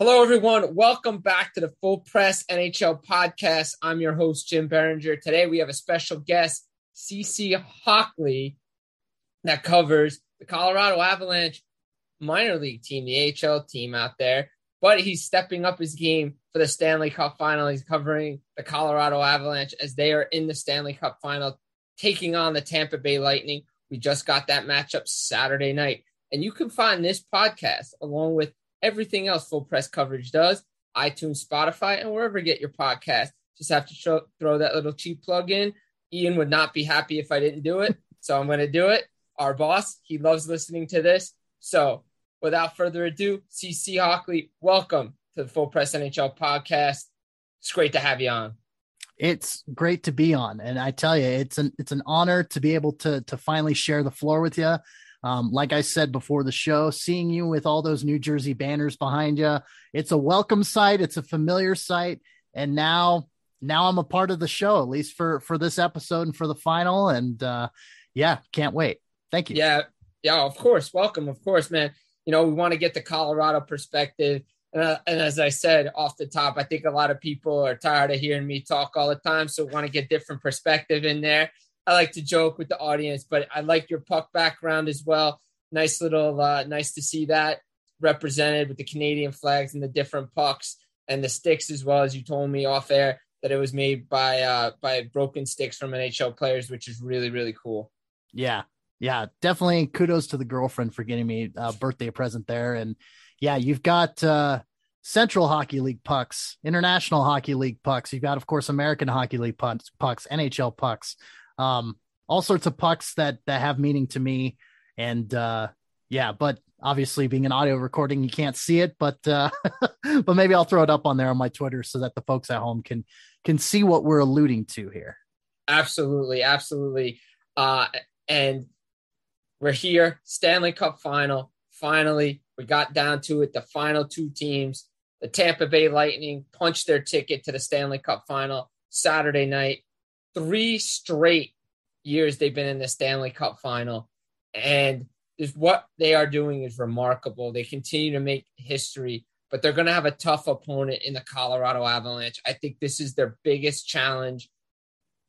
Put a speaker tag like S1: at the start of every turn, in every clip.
S1: Hello, everyone. Welcome back to the Full Press NHL podcast. I'm your host, Jim Biringer. Today we have a special guest, CC Hawkley, that covers the Colorado Avalanche minor league team, the AHL team out there. But he's stepping up his game for the Stanley Cup final. He's covering the Colorado Avalanche as they are in the Stanley Cup final, taking on the Tampa Bay Lightning. We just got that matchup Saturday night. And you can find this podcast along with everything else Full Press coverage does iTunes, Spotify, and wherever you get your podcast. Just have to show, throw that little cheap plug in. Ian would not be happy if I didn't do it. So I'm going to do it. Our boss, he loves listening to this. So without further ado, CC Hawkley, welcome to the Full Press NHL podcast. It's great to have you on.
S2: It's great to be on, and I tell you, it's an it's an honor to be able to to finally share the floor with you. Um, like I said before the show, seeing you with all those New Jersey banners behind you, it's a welcome sight. It's a familiar sight, and now now I'm a part of the show, at least for for this episode and for the final. And uh, yeah, can't wait. Thank you.
S1: Yeah, yeah, of course. Welcome, of course, man. You know, we want to get the Colorado perspective. Uh, and as I said off the top, I think a lot of people are tired of hearing me talk all the time. So want to get different perspective in there. I like to joke with the audience, but I like your puck background as well. Nice little, uh, nice to see that represented with the Canadian flags and the different pucks and the sticks as well as you told me off air that it was made by uh, by broken sticks from NHL players, which is really really cool.
S2: Yeah, yeah, definitely. Kudos to the girlfriend for getting me a birthday present there, and yeah, you've got uh, Central Hockey League pucks, International Hockey League pucks. You've got, of course, American Hockey League pucks, pucks NHL pucks, um, all sorts of pucks that that have meaning to me. And uh, yeah, but obviously, being an audio recording, you can't see it, but uh, but maybe I'll throw it up on there on my Twitter so that the folks at home can can see what we're alluding to here.
S1: Absolutely, absolutely, uh, and we're here, Stanley Cup final. Finally, we got down to it. The final two teams, the Tampa Bay Lightning, punched their ticket to the Stanley Cup final Saturday night. Three straight years they've been in the Stanley Cup final. And is what they are doing is remarkable. They continue to make history, but they're going to have a tough opponent in the Colorado Avalanche. I think this is their biggest challenge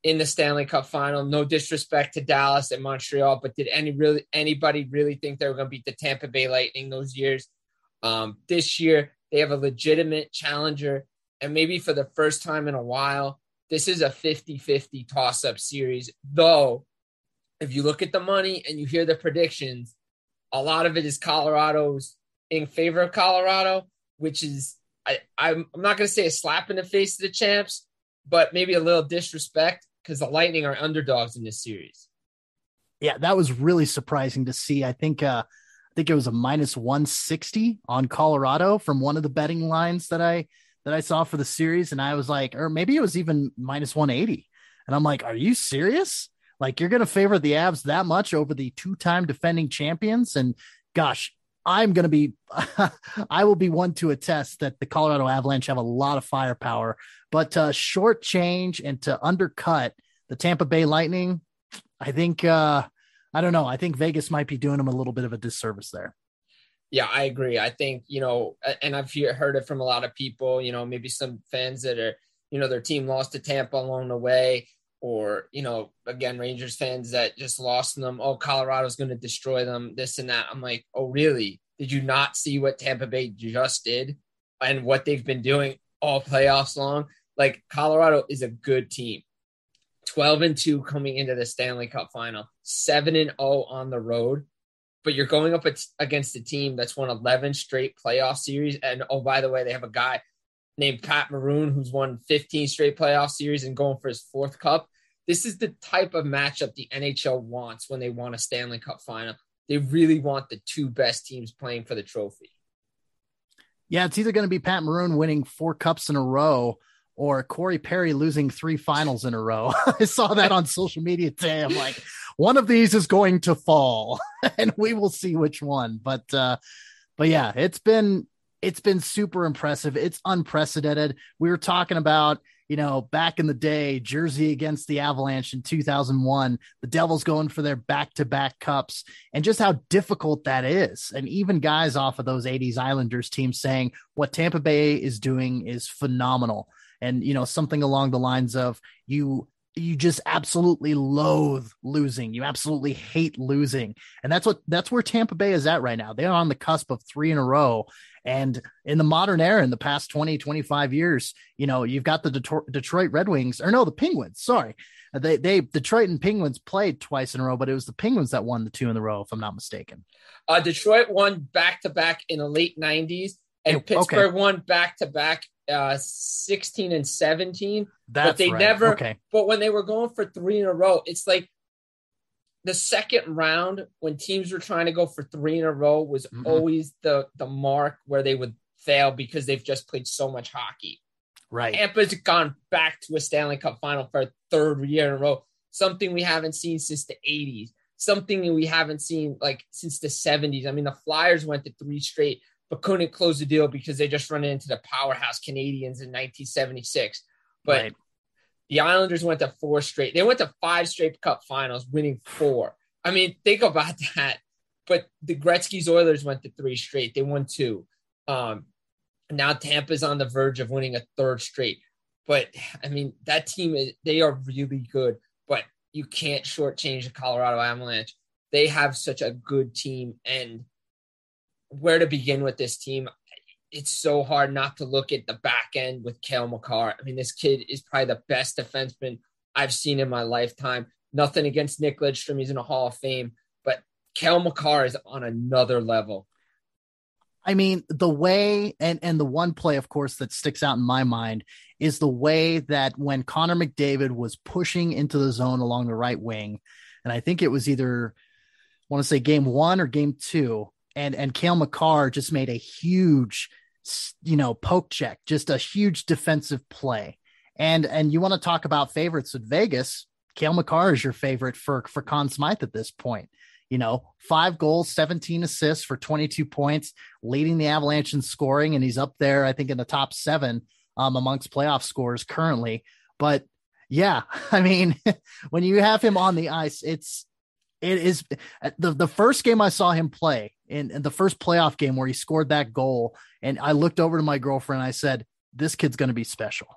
S1: in the Stanley Cup final. No disrespect to Dallas and Montreal, but did any really anybody really think they were going to beat the Tampa Bay Lightning those years? Um, this year they have a legitimate challenger, and maybe for the first time in a while, this is a 50-50 toss-up series. Though, if you look at the money and you hear the predictions, a lot of it is Colorado's in favor of Colorado, which is I, I'm, not going to say a slap in the face of the champs, but maybe a little disrespect because the Lightning are underdogs in this series.
S2: Yeah, that was really surprising to see. I think uh I think it was a minus 160 on Colorado from one of the betting lines that I that I saw for the series and I was like or maybe it was even minus 180. And I'm like, "Are you serious? Like you're going to favor the Avs that much over the two-time defending champions and gosh, I'm going to be, I will be one to attest that the Colorado Avalanche have a lot of firepower, but to short change and to undercut the Tampa Bay Lightning, I think, uh, I don't know. I think Vegas might be doing them a little bit of a disservice there.
S1: Yeah, I agree. I think, you know, and I've heard it from a lot of people, you know, maybe some fans that are, you know, their team lost to Tampa along the way or you know again rangers fans that just lost them. Oh colorado's going to destroy them this and that. I'm like oh really? Did you not see what tampa bay just did and what they've been doing all playoffs long? Like colorado is a good team. 12 and 2 coming into the stanley cup final 7 and 0 on the road but you're going up against a team that's won 11 straight playoff series and oh by the way they have a guy named Pat Maroon, who's won 15 straight playoff series and going for his fourth cup. This is the type of matchup the NHL wants when they want a Stanley Cup final. They really want the two best teams playing for the trophy.
S2: Yeah, it's either going to be Pat Maroon winning four cups in a row or Corey Perry losing three finals in a row. I saw that on social media today. I'm like, one of these is going to fall, and we will see which one. But uh, but yeah, it's been it's been super impressive. It's unprecedented. We were talking about, you know, back in the day, Jersey against the Avalanche in 2001, the Devils going for their back to back cups, and just how difficult that is. And even guys off of those 80s Islanders teams saying what Tampa Bay is doing is phenomenal. And, you know, something along the lines of you you just absolutely loathe losing. You absolutely hate losing. And that's what that's where Tampa Bay is at right now. They're on the cusp of 3 in a row and in the modern era in the past 20 25 years, you know, you've got the Detroit Red Wings or no, the Penguins, sorry. They they Detroit and Penguins played twice in a row, but it was the Penguins that won the two in a row if I'm not mistaken.
S1: Uh Detroit won back to back in the late 90s and Pittsburgh okay. won back to back uh 16 and 17
S2: That's
S1: but they
S2: right.
S1: never
S2: okay.
S1: but when they were going for three in a row it's like the second round when teams were trying to go for three in a row was mm-hmm. always the the mark where they would fail because they've just played so much hockey
S2: right
S1: tampa's gone back to a stanley cup final for a third year in a row something we haven't seen since the 80s something we haven't seen like since the 70s i mean the flyers went to three straight but couldn't close the deal because they just run into the powerhouse Canadians in 1976. But right. the Islanders went to four straight. They went to five straight Cup Finals, winning four. I mean, think about that. But the Gretzky's Oilers went to three straight. They won two. Um, now Tampa's on the verge of winning a third straight. But I mean, that team is they are really good. But you can't shortchange the Colorado Avalanche. They have such a good team, and where to begin with this team. It's so hard not to look at the back end with Cale Makar. I mean, this kid is probably the best defenseman I've seen in my lifetime. Nothing against Nick Lidstrom. He's in a Hall of Fame, but Cale Makar is on another level.
S2: I mean, the way and and the one play, of course, that sticks out in my mind is the way that when Connor McDavid was pushing into the zone along the right wing, and I think it was either I want to say game one or game two, and and Cale Makar just made a huge, you know, poke check, just a huge defensive play. And and you want to talk about favorites at Vegas? Cale Makar is your favorite for for Conn Smythe at this point. You know, five goals, 17 assists for 22 points, leading the Avalanche in scoring, and he's up there, I think, in the top seven um, amongst playoff scores currently. But yeah, I mean, when you have him on the ice, it's it is the the first game I saw him play in, in the first playoff game where he scored that goal, and I looked over to my girlfriend. I said, "This kid's going to be special."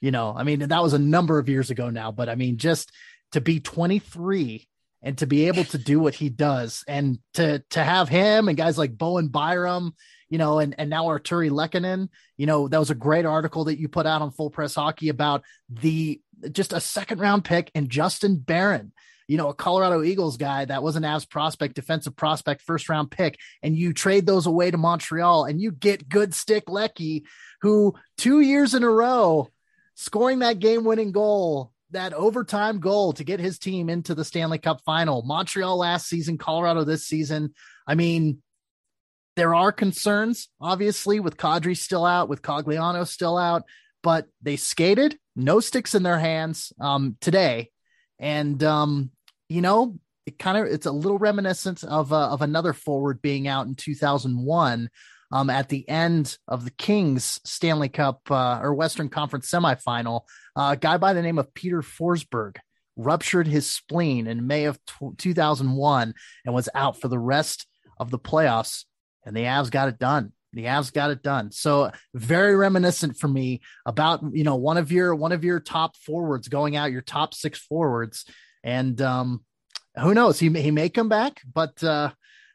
S2: You know, I mean, that was a number of years ago now, but I mean, just to be 23 and to be able to do what he does, and to to have him and guys like Bowen Byram, you know, and and now Artturi Lehkonen, you know, that was a great article that you put out on Full Press Hockey about the just a second round pick and Justin Barron you know, a Colorado Eagles guy that was an Avs prospect, defensive prospect, first round pick, and you trade those away to Montreal and you get good stick Lecky, who two years in a row scoring that game winning goal, that overtime goal to get his team into the Stanley Cup final. Montreal last season, Colorado this season. I mean, there are concerns, obviously, with Kadri still out, with Cogliano still out, but they skated, no sticks in their hands um, today. And um, you know, it kind of it's a little reminiscent of uh, of another forward being out in 2001 um, at the end of the Kings Stanley Cup uh, or Western Conference semifinal. Uh, a guy by the name of Peter Forsberg ruptured his spleen in May of t- 2001 and was out for the rest of the playoffs. And the Avs got it done. The Avs got it done. So very reminiscent for me about you know one of your one of your top forwards going out, your top six forwards and um, who knows? He he may come back, but uh,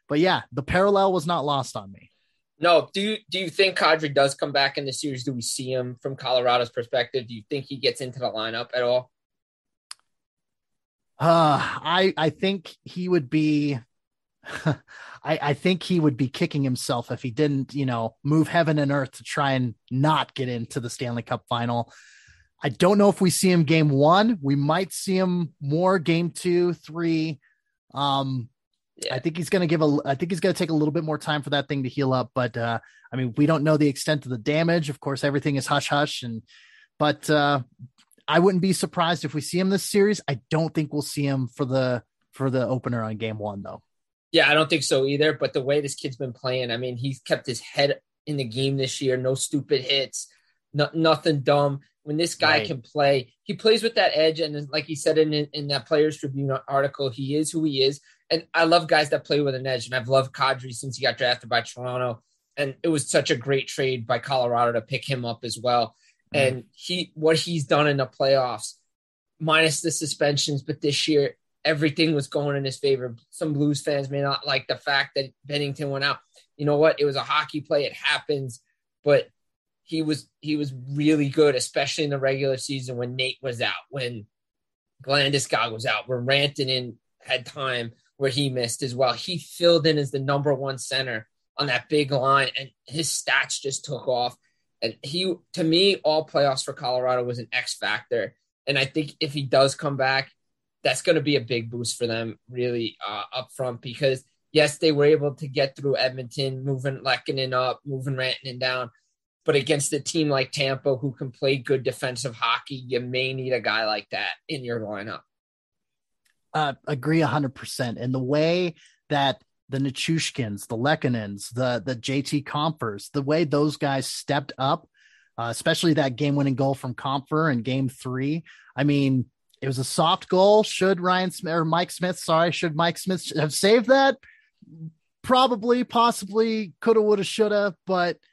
S2: but yeah, the parallel was not lost on me.
S1: No, do you do you think Kadri does come back in the series? Do we see him from Colorado's perspective? Do you think he gets into the lineup at all?
S2: Uh, I I think he would be. I, I think he would be kicking himself if he didn't, you know, move heaven and earth to try and not get into the Stanley Cup final. I don't know if we see him game one. We might see him more game two, three. Um, yeah. I think he's going to give a. I think he's going to take a little bit more time for that thing to heal up. But uh, I mean, we don't know the extent of the damage. Of course, everything is hush hush. And but uh, I wouldn't be surprised if we see him this series. I don't think we'll see him for the for the opener on game one though.
S1: Yeah, I don't think so either. But the way this kid's been playing, I mean, he's kept his head in the game this year. No stupid hits. No, nothing dumb when this guy right. can play. He plays with that edge, and like he said in in that Players Tribune article, he is who he is. And I love guys that play with an edge, and I've loved Kadri since he got drafted by Toronto. And it was such a great trade by Colorado to pick him up as well. Mm. And he what he's done in the playoffs, minus the suspensions, but this year everything was going in his favor. Some Blues fans may not like the fact that Binnington went out. You know what? It was a hockey play. It happens. But he was he was really good, especially in the regular season when Nate was out, when Landeskog was out, when Rantanen had time where he missed as well. He filled in as the number one center on that big line, and his stats just took off. And he, to me, all playoffs for Colorado was an X factor. And I think if he does come back, that's going to be a big boost for them, really, uh, up front. Because yes, they were able to get through Edmonton, moving Lehkonen up, moving Rantanen down. But against a team like Tampa who can play good defensive hockey, you may need a guy like that in your lineup.
S2: Uh, agree 100%. And the way that the Nichushkins, the Lehkonens, the, the JT Compher's, the way those guys stepped up, uh, especially that game winning goal from Compher in game three. I mean, it was a soft goal. Should Ryan Smith or Mike Smith, sorry, should Mike Smith have saved that? Probably, possibly, coulda, woulda, shoulda, but –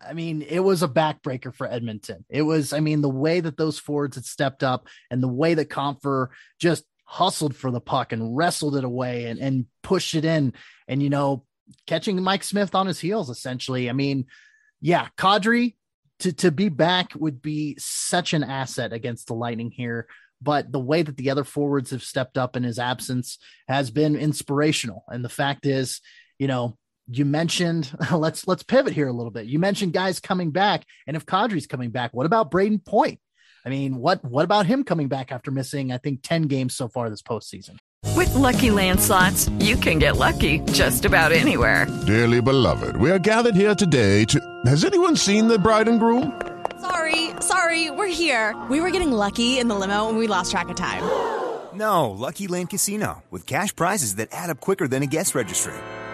S2: I mean, it was a backbreaker for Edmonton. It was, I mean, the way that those forwards had stepped up and the way that Compher just hustled for the puck and wrestled it away and, and pushed it in and, you know, catching Mike Smith on his heels, essentially. I mean, yeah, Kadri to, to be back would be such an asset against the Lightning here. But the way that the other forwards have stepped up in his absence has been inspirational. And the fact is, you know, you mentioned let's let's pivot here a little bit. You mentioned guys coming back, and if Kadri's coming back, what about Brayden Point? I mean, what what about him coming back after missing I think ten games so far this postseason?
S3: With Lucky Land slots, you can get lucky just about anywhere.
S4: Dearly beloved, we are gathered here today to. Has anyone seen the bride and groom?
S5: Sorry, sorry, we're here. We were getting lucky in the limo, and we lost track of time.
S6: No, Lucky Land Casino with cash prizes that add up quicker than a guest registry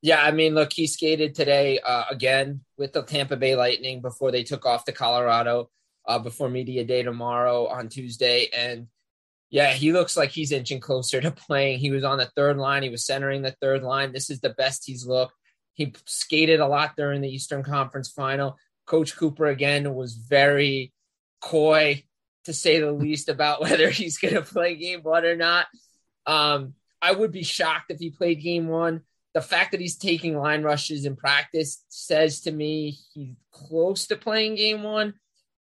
S1: Yeah, I mean, look, he skated today uh, again with the Tampa Bay Lightning before they took off to Colorado uh, before media day tomorrow on Tuesday, and yeah, he looks like he's inching closer to playing. He was on the third line. He was centering the third line. This is the best he's looked. He skated a lot during the Eastern Conference Final. Coach Cooper again was very coy, to say the least, about whether he's going to play Game One or not. Um, I would be shocked if he played Game One the fact that he's taking line rushes in practice says to me he's close to playing game one.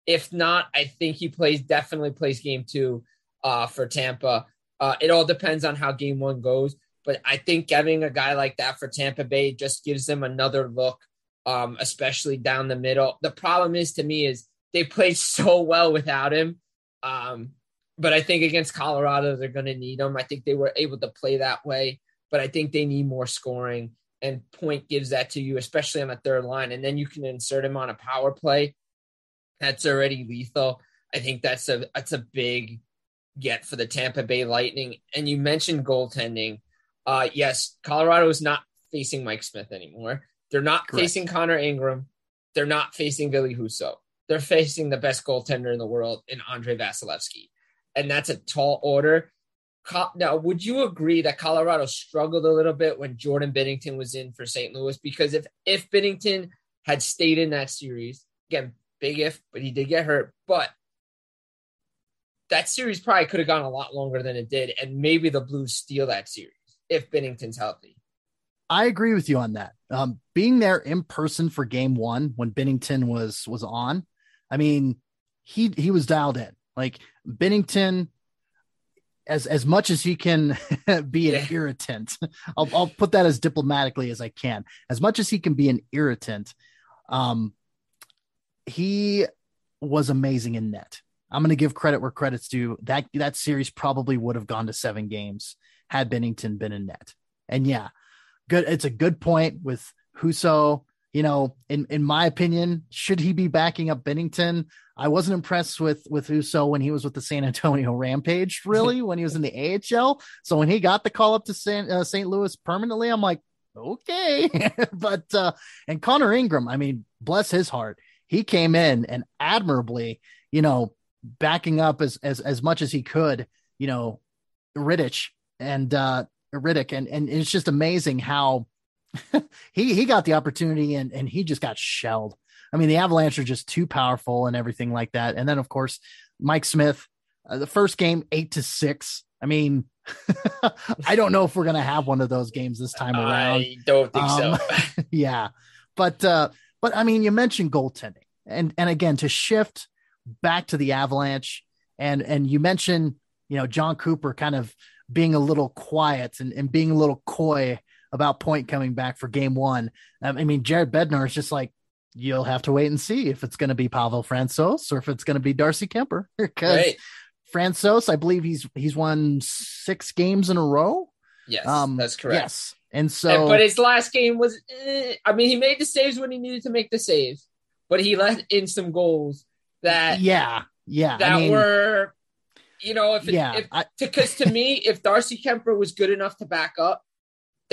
S1: If not, I think he plays definitely plays game two uh, for Tampa. Uh, it all depends on how game one goes, but I think having a guy like that for Tampa Bay just gives them another look, um, especially down the middle. The problem is to me is they played so well without him. Um, but I think against Colorado, they're going to need him. I think they were able to play that way but I think they need more scoring. And Point gives that to you, especially on the third line. And then you can insert him on a power play. That's already lethal. I think that's a that's a big get for the Tampa Bay Lightning. And you mentioned goaltending. Uh, yes, Colorado is not facing Mike Smith anymore. They're not Correct. facing Connor Ingram. They're not facing Ville Husso. They're facing the best goaltender in the world in Andrei Vasilevskiy. And that's a tall order. Now, would you agree that Colorado struggled a little bit when Jordan Binnington was in for St. Louis? Because if if Binnington had stayed in that series, again, big if, but he did get hurt. But that series probably could have gone a lot longer than it did, and maybe the Blues steal that series if Binnington's healthy.
S2: I agree with you on that. Um, being there in person for Game One when Binnington was was on, I mean, he he was dialed in. Like Binnington as as much as he can be an yeah. irritant, I'll, I'll put that as diplomatically as I can. As much as he can be an irritant, um, he was amazing in net. I'm going to give credit where credit's due. That that series probably would have gone to seven games had Binnington been in net. And yeah, good. It's a good point with Husso you know, in in my opinion, should he be backing up Binnington? I wasn't impressed with with Husso when he was with the San Antonio Rampage, really, when he was in the AHL. So when he got the call up to San, uh, St. Louis permanently, I'm like, okay. but uh, and Connor Ingram, I mean, bless his heart, he came in and admirably, you know, backing up as as as much as he could, you know, Rittich and uh Rittich, and and it's just amazing how he he got the opportunity and and he just got shelled. I mean, the Avalanche are just too powerful and everything like that. And then of course, Mike Smith, uh, the first game eight to six. I mean, I don't know if we're gonna have one of those games this time around.
S1: I don't think um,
S2: so. yeah, but uh, but I mean, you mentioned goaltending, and and again to shift back to the Avalanche, and and you mentioned you know Jon Cooper kind of being a little quiet and, and being a little coy about Point coming back for game one. Um, I mean, Jared Bednar is just like, you'll have to wait and see if it's going to be Pavel Francouz or if it's going to be Darcy Kuemper because right. Francouz, I believe he's he's won six games in a row.
S1: Yes, um, that's correct.
S2: Yes, and so
S1: and, but his last game was, eh, I mean, he made the saves when he needed to make the saves, but he let in some goals that
S2: yeah, yeah,
S1: that I mean, were, you know, if yeah, because to me, if Darcy Kuemper was good enough to back up,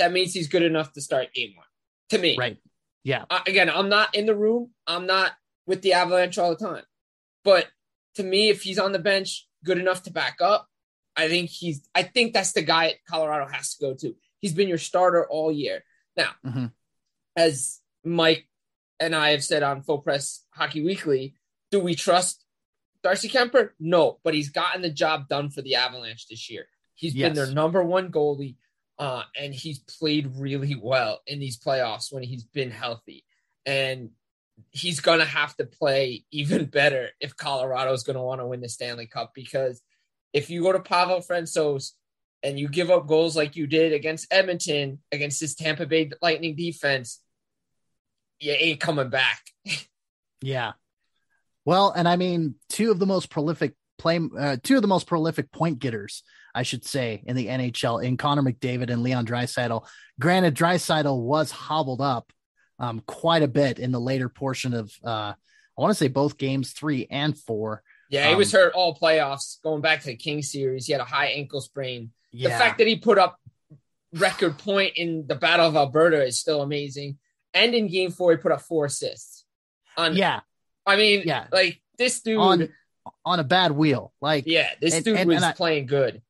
S1: that means he's good enough to start game one. To me,
S2: right? Yeah.
S1: Uh, again, I'm not in the room. I'm not with the Avalanche all the time, but to me, if he's on the bench, good enough to back up, I think he's. I think that's the guy Colorado has to go to. He's been your starter all year. Now,
S2: mm-hmm.
S1: as Mike and I have said on Full Press Hockey Weekly, do we trust Darcy Kuemper? No, but he's gotten the job done for the Avalanche this year. He's
S2: Yes.
S1: been their number one goalie, uh, and he's played really well in these playoffs when he's been healthy. And he's going to have to play even better if Colorado is going to want to win the Stanley Cup because if you go to Pavel Francouz and you give up goals like you did against Edmonton against this Tampa Bay Lightning defense, you ain't coming back.
S2: Yeah. Well, and I mean, two of the most prolific play, uh, two of the most prolific point getters, I should say, in the NHL, in Connor McDavid and Leon Draisaitl. Granted, Draisaitl was hobbled up um, quite a bit in the later portion of, uh, I want to say both games three and four.
S1: Yeah, he
S2: Um,
S1: was hurt all playoffs going back to the King series. He had a high ankle sprain. The fact that he put up record point in the Battle of Alberta is still amazing. And in game four, he put up four assists. On
S2: Yeah.
S1: I mean,
S2: Yeah.
S1: like this dude
S2: On on a bad wheel. Like
S1: Yeah, this
S2: and-
S1: dude
S2: and-
S1: was
S2: and I-
S1: playing good.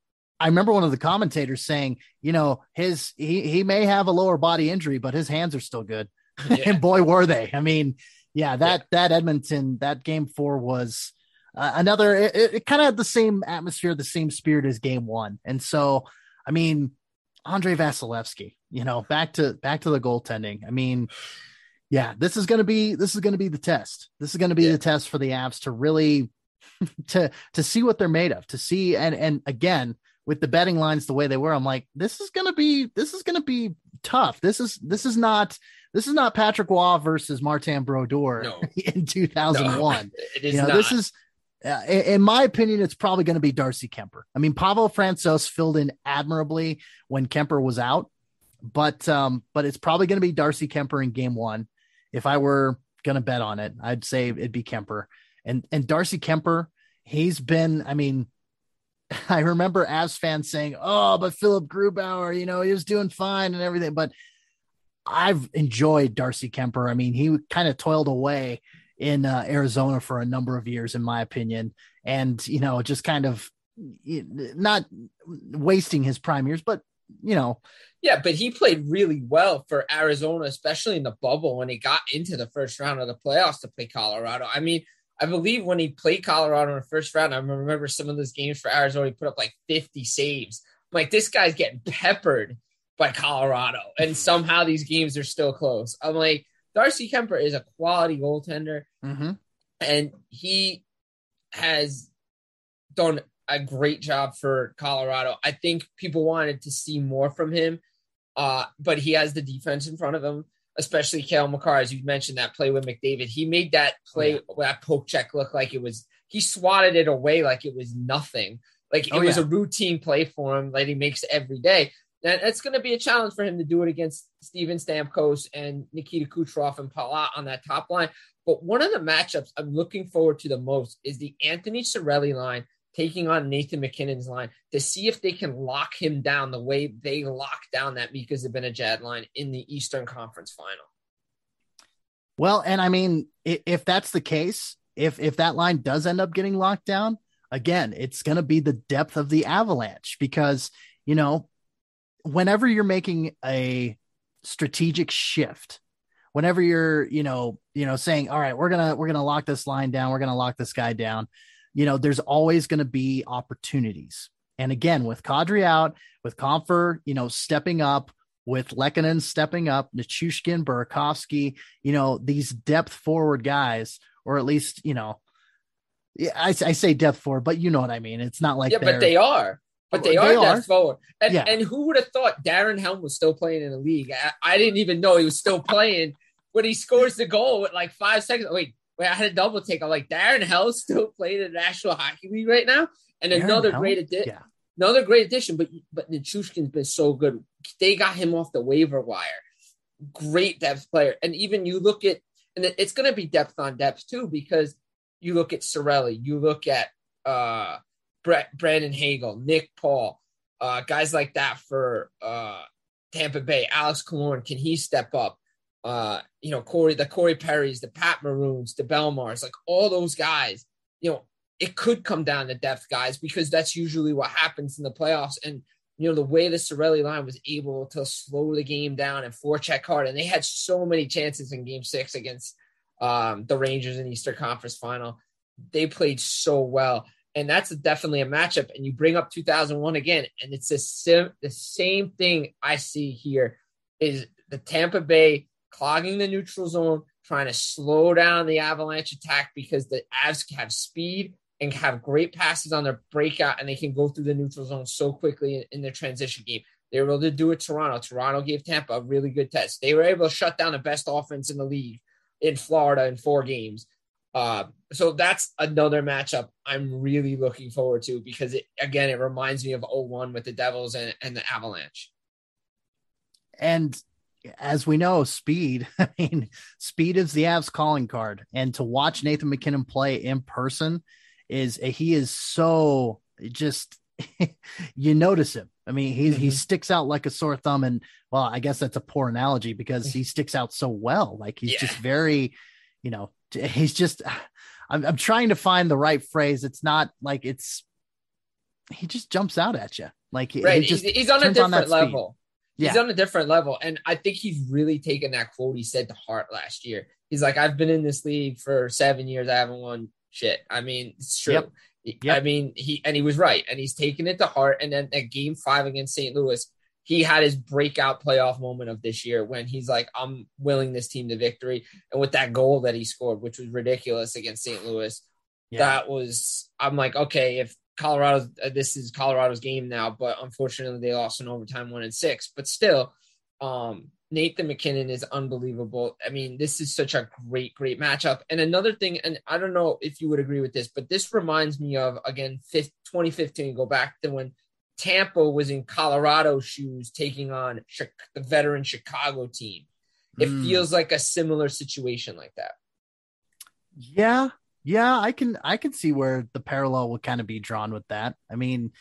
S2: I remember one of the commentators saying, you know, his he he may have a lower body injury, but his hands are still good. and boy, were they! I mean, yeah, that that Edmonton that game four was uh, another. It, it, kind of had the same atmosphere, the same spirit as game one, and so I mean, Andre Vasilevskiy, you know, back to back to the goaltending. I mean, yeah, this is gonna be this is gonna be the test. This is gonna be the test for the Avs to really to to see what they're made of to see and and again with the betting lines the way they were i'm like this is gonna be this is gonna be tough. This is this is not this is not patrick roy versus martin brodeur
S1: No.
S2: in 2001
S1: it is
S2: you know this is uh, in in my opinion it's probably going to be darcy kuemper. I mean pavel francouz filled in admirably when kuemper was out but um but it's probably going to be darcy kuemper in game one. If i were going to bet on it i'd say it'd be kuemper. And and darcy kuemper he's been i mean i remember as fans saying oh but philipp grubauer you know he was doing fine and everything. But i've enjoyed darcy kuemper. I mean he kind of toiled away in uh, arizona for a number of years in my opinion. And you know just kind of not wasting his prime years but you know.
S1: Yeah, but he played really well for Arizona, especially in the bubble when he got into the first round of the playoffs to play Colorado. I mean, I believe when he played Colorado in the first round, I remember some of those games for Arizona, he put up like 50 saves. I'm like, this guy's getting peppered by Colorado, and somehow these games are still close. I'm like, Darcy Kuemper is a quality goaltender,
S2: mm-hmm.
S1: and he has done a great job for Colorado. I think people wanted to see more from him, uh, but he has the defense in front of him, especially Cale Makar, as you mentioned that play with McDavid. He made that play, that poke check look like it was. He swatted it away like it was nothing. Like it
S2: Oh,
S1: was
S2: yeah.
S1: a routine play for him that he makes every day. It's going to be a challenge for him to do it against Steven Stamkos and Nikita Kucherov and Palat on that top line. But one of the matchups I'm looking forward to the most is the Anthony Cirelli line taking on Nathan MacKinnon's line to see if they can lock him down the way they locked down that Mika Zibanejad line in the Eastern Conference Final.
S2: Well, and I mean, if that's the case, if if that line does end up getting locked down, again, it's going to be the depth of the avalanche because you know, whenever you're making a strategic shift, whenever you're you know you know saying, all right, we're gonna we're gonna lock this line down, we're gonna lock this guy down, you know, there's always going to be opportunities. And again, with Kadri out, with Compher, you know, stepping up, with Lehkonen stepping up, Nichushkin, Burakovsky, you know, these depth forward guys, or at least, you know, I, I say depth forward, but you know what I mean. It's not like
S1: yeah, but they are. But oh, they,
S2: They
S1: are
S2: are.
S1: depth forward. And,
S2: Yeah.
S1: and who would have thought Darren Helm was still playing in the league? I, I didn't even know he was still playing when he scores the goal with like five seconds. Wait, wait, I had a double take. I'm like, Darren Hell still playing in the National Hockey League right now? And
S2: Darren
S1: another
S2: Helm?
S1: great addition.
S2: Yeah.
S1: Another great addition, but but Nichushkin's been so good. They got him off the waiver wire. Great depth player. And even you look at, and it's going to be depth on depth too, because you look at Cirelli, you look at uh, Brett, Brandon Hagel, Nick Paul, uh, guys like that for uh, Tampa Bay. Alex Killorn, can he step up? Uh, you know, Corey, the Corey Perrys, the Pat Maroons, the Bellemares, like all those guys. You know, it could come down to depth, guys, because that's usually what happens in the playoffs. And you know, the way the Cirelli line was able to slow the game down and forecheck hard. And they had so many chances in game six against um, the Rangers in Easter Conference final. They played so well. And that's definitely a matchup. And you bring up 2001 again, and it's the sim- the same thing I see here is the Tampa Bay clogging the neutral zone, trying to slow down the Avalanche attack because the Avs have speed and have great passes on their breakout, and they can go through the neutral zone so quickly in, in their transition game. They were able to do it. Toronto. Toronto gave Tampa a really good test. They were able to shut down the best offense in the league in Florida in four games. Uh, so that's another matchup I'm really looking forward to because it, again, it reminds me of 01 with the Devils and, and the Avalanche.
S2: And as we know, speed, I mean, speed is the Avs calling card. And to watch Nathan MacKinnon play in person is he is so just you notice him. I mean, he mm-hmm. he sticks out like a sore thumb, and well, I guess that's a poor analogy because he sticks out so well. Like he's yeah. just very, you know, he's just. I'm I'm trying to find the right phrase. It's not like it's. He just jumps out at you, like
S1: right.
S2: Just
S1: he's, he's on a different on level. He's yeah. on a different level, and I think he's really taken that quote he said to heart last year. He's like, "I've been in this league for seven years. I haven't won shit. I mean, it's true. Yep. Yep. I mean, he and he was right, and he's taken it to heart. And then at Game Five against St. Louis, he had his breakout playoff moment of this year when he's like, "I'm willing this team to victory," and with that goal that he scored, which was ridiculous against St. Louis, yeah. that was. I'm like, okay, if Colorado, uh, this is Colorado's game now, but unfortunately they lost in overtime, one and six. But still, um, Nathan MacKinnon is unbelievable. I mean, this is such a great, great matchup. And another thing, and I don't know if you would agree with this, but this reminds me of again 2015. Go back to when Tampa was in Colorado shoes taking on the veteran Chicago team. It mm. feels like a similar situation like that.
S2: Yeah, yeah, I can I can see where the parallel will kind of be drawn with that. I mean,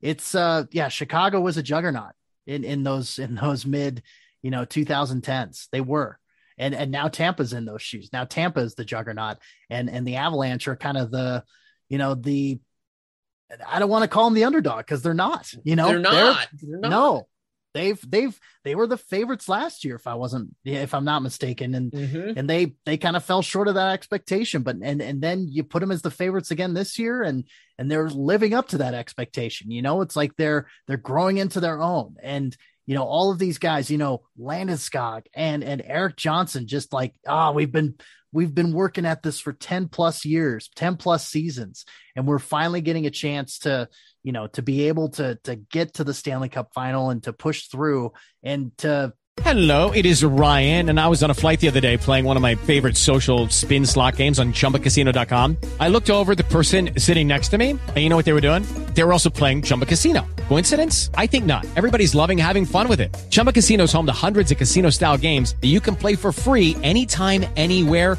S2: it's uh yeah, Chicago was a juggernaut in in those in those mid you know 2010s they were. And and now tampa's in those shoes. Now tampa is the juggernaut and and the avalanche are kind of the you know the i don't want to call them the underdog because they're not you know?
S1: They're not. They're, they're not.
S2: No they've they've they were the favorites last year if i wasn't if i'm not mistaken. And mm-hmm. and they they kind of fell short of that expectation but and and then you put them as the favorites again this year and and they're living up to that expectation you know? It's like they're they're growing into their own. And you know, all of these guys, you know, Landeskog and and Erik Johnson, just like ah, oh, we've been we've been working at this for 10 plus years, 10 plus seasons, and we're finally getting a chance to, you know, to be able to to get to the Stanley Cup final and to push through and to
S7: Hello, it is Ryan, and I was on a flight the other day playing one of my favorite social spin slot games on chumbacasino.com. I looked over the person sitting next to me, and you know what they were doing? They were also playing Chumba Casino. Coincidence? I think not. Everybody's loving having fun with it. Chumba Casino is home to hundreds of casino style games that you can play for free anytime, anywhere,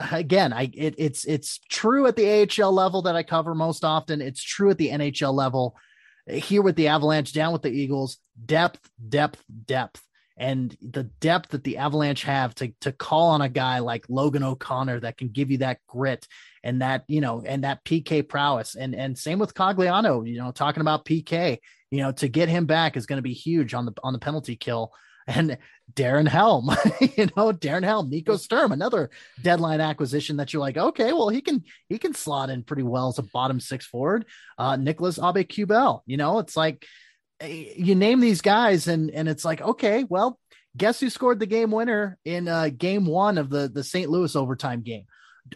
S2: again, I it, it's it's true at the AHL level that I cover most often. It's true at the NHL level. Eh, here with the Avalanche, down with the Eagles, depth, depth, depth, and the depth that the Avalanche have to to call on a guy like Logan O'Connor that can give you that grit and that you know and that PK prowess, and and same with Cogliano. You know, talking about PK, you know, to get him back is going to be huge on the on the penalty kill and Darren Helm, you know, Darren Helm, Nico Sturm, another deadline acquisition that you're like, okay, well, he can he can slot in pretty well as a bottom six forward. Uh Nicolas Aube-Kubel, you know, it's like eh, you name these guys and and it's like, okay, well, guess who scored the game winner in uh game one of the the St. Louis overtime game?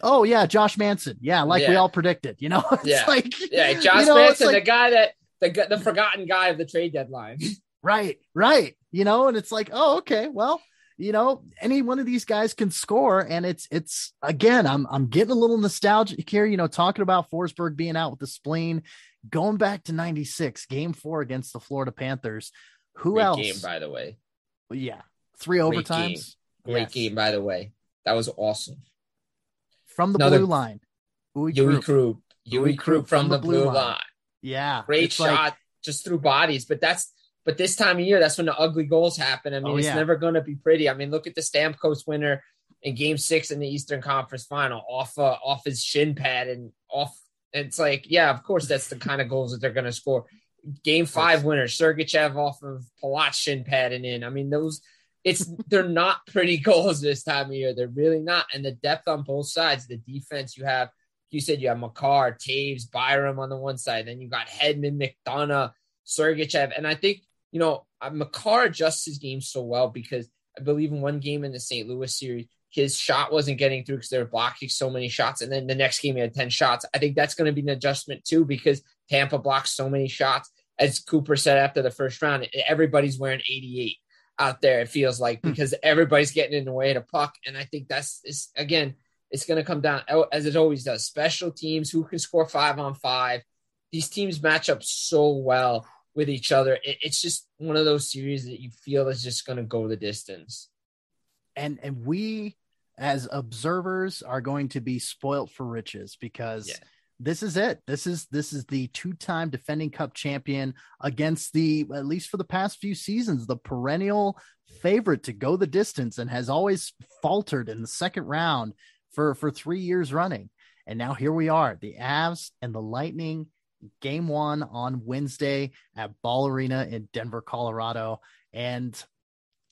S2: Oh yeah, Josh Manson. Yeah, like yeah. we all predicted, you know.
S1: It's yeah. like yeah, Josh you know, Manson, like, the guy that the the forgotten guy of the trade deadline.
S2: Right, right. You know, and it's like, oh, okay, well, you know, any one of these guys can score. And it's it's again, I'm I'm getting a little nostalgic here, you know, talking about Forsberg being out with the spleen, going back to 96, game four against the Florida Panthers. Who
S1: Great
S2: else?
S1: game, by the way.
S2: Yeah. Three
S1: Great
S2: overtimes.
S1: game. Great
S2: Yes.
S1: game, by the way. That was awesome.
S2: From the
S1: Another-
S2: blue line. Uwe
S1: Yui
S2: Krupp.
S1: Krupp. Yui
S2: Yui
S1: Krupp from, the blue line.
S2: Yeah.
S1: Great
S2: it's like-
S1: shot, just through bodies. But that's but this time of year, that's when the ugly goals happen. I mean,
S2: Oh,
S1: it's never going to be pretty. I mean, look at the Stamkos winner in Game Six in the Eastern Conference Final, off uh, off his shin pad and off. It's like, yeah, of course, that's the kind of goals that they're going to score. Game Five winner, Sergachev off of Palat shin pad and in. I mean, those. It's they're not pretty goals this time of year. They're really not. And the depth on both sides, the defense you have you said you have Makar, Toews, Byram on the one side, then you got Hedman, McDonagh, Sergachev, and I think you know uh, Makar adjusts his game so well because I believe in one game in the St. Louis series, his shot wasn't getting through because they were blocking so many shots, and then the next game he had ten shots. I think that's going to be an adjustment too because Tampa blocks so many shots. As Cooper said after the first round, everybody's wearing 88 out there. It feels like because everybody's getting in the way of the puck, and I think that's is again it's going to come down oh, as it always does. Special teams who can score five on five. These teams match up so well with each other. It, it's just one of those series that you feel is just going to go the distance.
S2: and and we as observers are going to be spoilt for riches because
S1: Yeah.
S2: this is it this is this is the two-time defending cup champion against the at least for the past few seasons the perennial favorite to go the distance and has always faltered in the second round for for 3 years running and now here we are the Avs and the Lightning game 1 on Wednesday at Ball Arena in Denver Colorado and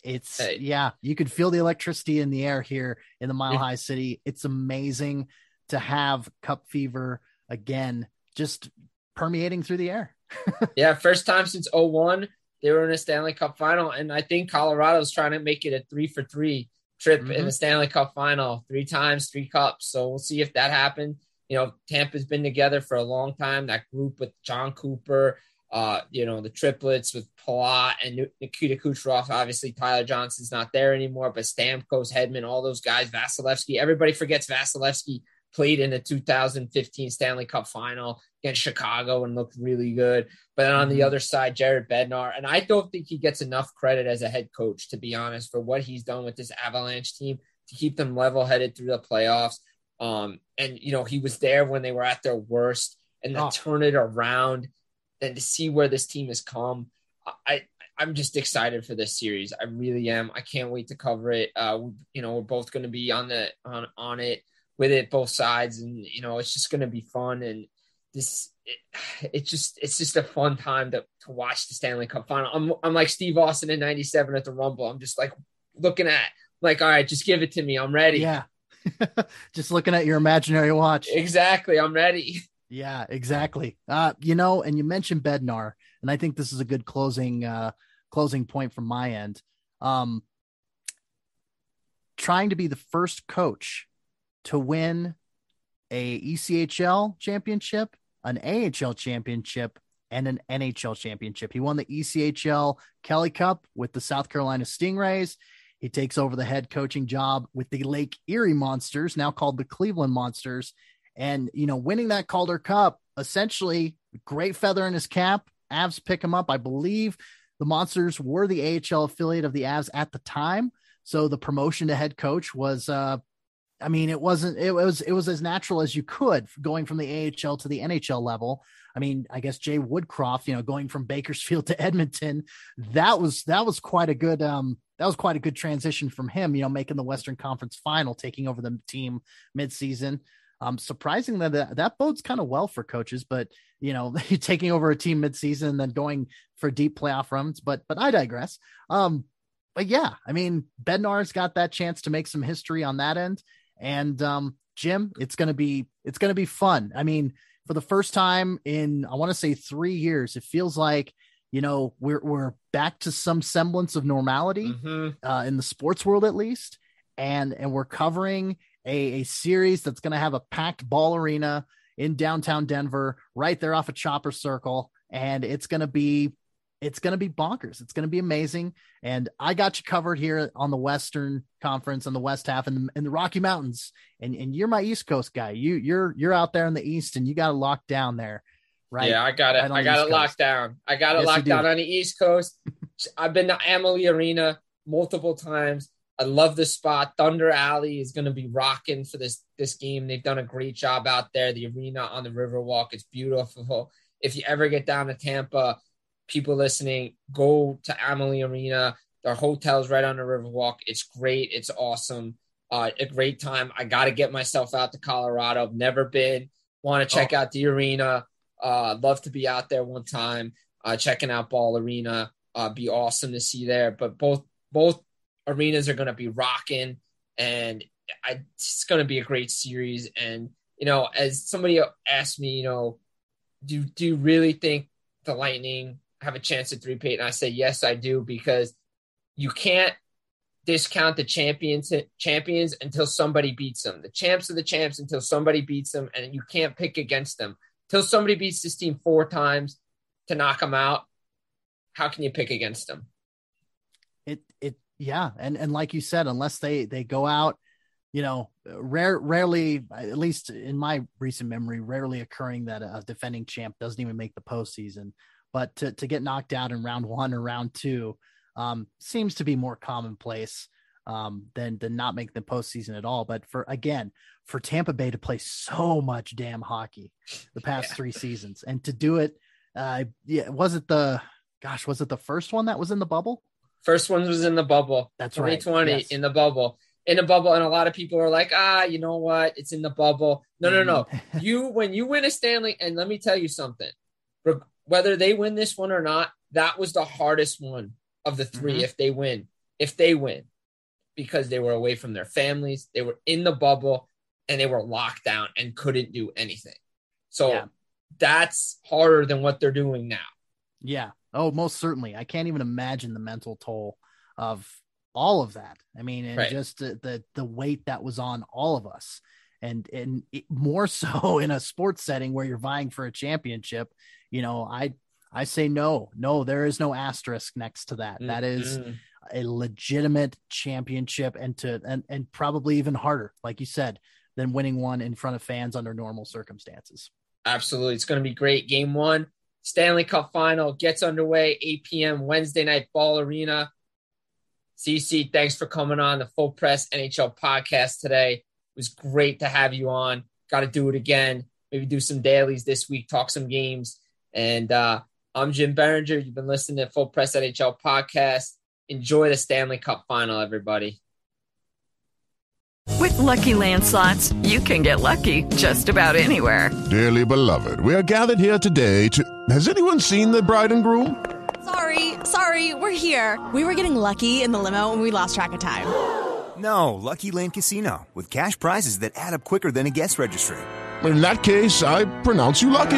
S2: it's
S1: Hey.
S2: yeah, you could feel the electricity in the air here in the Mile High City. It's amazing to have Cup Fever again, just permeating through the air.
S1: yeah, first time since 01, they were in a Stanley Cup final. And I think Colorado's trying to make it a three for three trip in
S2: Mhm.
S1: the Stanley Cup final, three times, three cups. So we'll see if that happened. You know, Tampa's been together for a long time. That group with Jon Cooper, uh, you know, the triplets with Palat and Nikita Kucherov. Obviously, Tyler Johnson's not there anymore, but Stamkos, Hedman, all those guys, Vasilevskiy. Everybody forgets Vasilevskiy played in the 2015 Stanley Cup final against Chicago and looked really good. But then on the
S2: Mhm.
S1: other side, Jared Bednar, and I don't think he gets enough credit as a head coach, to be honest, for what he's done with this Avalanche team to keep them level headed through the playoffs. Um, and you know, he was there when they were at their worst and to
S2: Oh.
S1: turn it around and to see where this team has come. I, I'm just excited for this series. I really am. I can't wait to cover it. Uh, we- you know, we're both going to be on the on on it with it both sides, and you know, it's just going to be fun. And this, it, it's just it's just a fun time to to watch the Stanley Cup final. I'm I'm like Steve Austin in '97 at the Rumble. I'm just like looking at like, all right, just give it to me. I'm ready.
S2: Yeah. just looking at your imaginary watch.
S1: Exactly. I'm ready.
S2: Yeah, exactly. Uh, you know, and you mentioned Bednar, and I think this is a good closing uh closing point from my end. Um trying to be the first coach to win a ECHL championship, an AHL championship, and an NHL championship. He won the ECHL Kelly Cup with the South Carolina Stingrays. He takes over the head coaching job with the Lake Erie Monsters, now called the Cleveland Monsters. And, you know, winning that Calder Cup, essentially, great feather in his cap. Avs pick him up. I believe the Monsters were the AHL affiliate of the Avs at the time. So the promotion to head coach was, uh, I mean, it wasn't, it was, it was as natural as you could going from the AHL to the NHL level. I mean, I guess Jay Woodcroft, you know, going from Bakersfield to Edmonton, that was, that was quite a good, um, that was quite a good transition from him, you know, making the Western Conference final, taking over the team midseason. Um, surprising that that, that bodes kind of well for coaches, but you know, taking over a team midseason and then going for deep playoff runs. But but I digress. Um, but yeah, I mean, Bednar's got that chance to make some history on that end. And um, Jim, it's gonna be it's gonna be fun. I mean, for the first time in I want to say three years, it feels like you know we're we're back to some semblance of normality
S1: Mhm.
S2: uh, in the sports world at least, and and we're covering a, a series that's going to have a packed ball arena in downtown Denver, right there off of Chopper Circle, and it's going to be it's going to be bonkers. It's going to be amazing. And I got you covered here on the Western Conference on the West half and the, and the Rocky Mountains. And and you're my East Coast guy. You you're you're out there in the East and you got it locked down there. Right.
S1: Yeah, I got it.
S2: Right
S1: I got it locked down. I got it
S2: Yes,
S1: locked
S2: do.
S1: down on the East Coast. I've been to Amalie Arena multiple times. I love the spot. Thunder Alley is going to be rocking for this this game. They've done a great job out there. The arena on the Riverwalk is beautiful. If you ever get down to Tampa, people listening, go to Amalie Arena. Their hotel's right on the Riverwalk. It's great. It's awesome. Uh, a great time. I got to get myself out to Colorado. I've never been. Want to check out the arena. Uh, love to be out there one time. Uh, checking out Ball Arena. Uh, be awesome to see there. But both both arenas are going to be rocking, and I, it's going to be a great series. And you know, as somebody asked me, you know, do do you really think the Lightning have a chance at three? And I say yes, I do because you can't discount the champions champions until somebody beats them. The champs are the champs until somebody beats them, and you can't pick against them until somebody beats this team four times to knock them out. How can you pick against them?
S2: it it yeah and and like you said unless they they go out you know rare rarely at least in my recent memory rarely occurring that a defending champ doesn't even make the postseason but to, to get knocked out in round one or round two um seems to be more commonplace um than than not make the postseason at all but for again for tampa bay to play so much damn hockey the past
S1: Yeah.
S2: three seasons and to do it uh yeah was it the gosh was it the first one that was in the bubble
S1: First one was in the bubble.
S2: That's right.
S1: 2020
S2: Yes.
S1: in the bubble. In the bubble, and a lot of people are like, ah, you know what? It's in the bubble. No, no, no.
S2: Mm-hmm.
S1: you when you win a Stanley, and let me tell you something. Whether they win this one or not, that was the hardest one of the 3
S2: Mhm.
S1: If they win, if they win, because they were away from their families, they were in the bubble, and they were locked down and couldn't do anything. So
S2: Yeah.
S1: that's harder than what they're doing now.
S2: Yeah. Oh, most certainly. I can't even imagine the mental toll of all of that. I mean, and
S1: Right.
S2: just the, the weight that was on all of us, and and more so in a sports setting where you're vying for a championship. You know, I I say no, no. There is no asterisk next to that. That is
S1: Mm-mm.
S2: a legitimate championship, and to and and probably even harder, like you said, than winning one in front of fans under normal circumstances.
S1: Absolutely. It's going to be great. Game one, Stanley Cup final gets underway, 8 p.m. Wednesday night, Ball Arena. CC, thanks for coming on the Full Press NHL podcast today. It was great to have you on. Got to do it again. Maybe do some dailies this week, talk some games. And uh, I'm Jim Biringer. You've been listening to Full Press NHL podcast. Enjoy the Stanley Cup final, everybody.
S3: With Lucky Land slots, you can get lucky just about anywhere.
S4: Dearly beloved, we are gathered here today to. Has anyone seen the bride and groom?
S5: Sorry, sorry, we're here. We were getting lucky in the limo and we lost track of time.
S6: No, Lucky Land Casino, with cash prizes that add up quicker than a guest registry.
S4: In that case, I pronounce you lucky.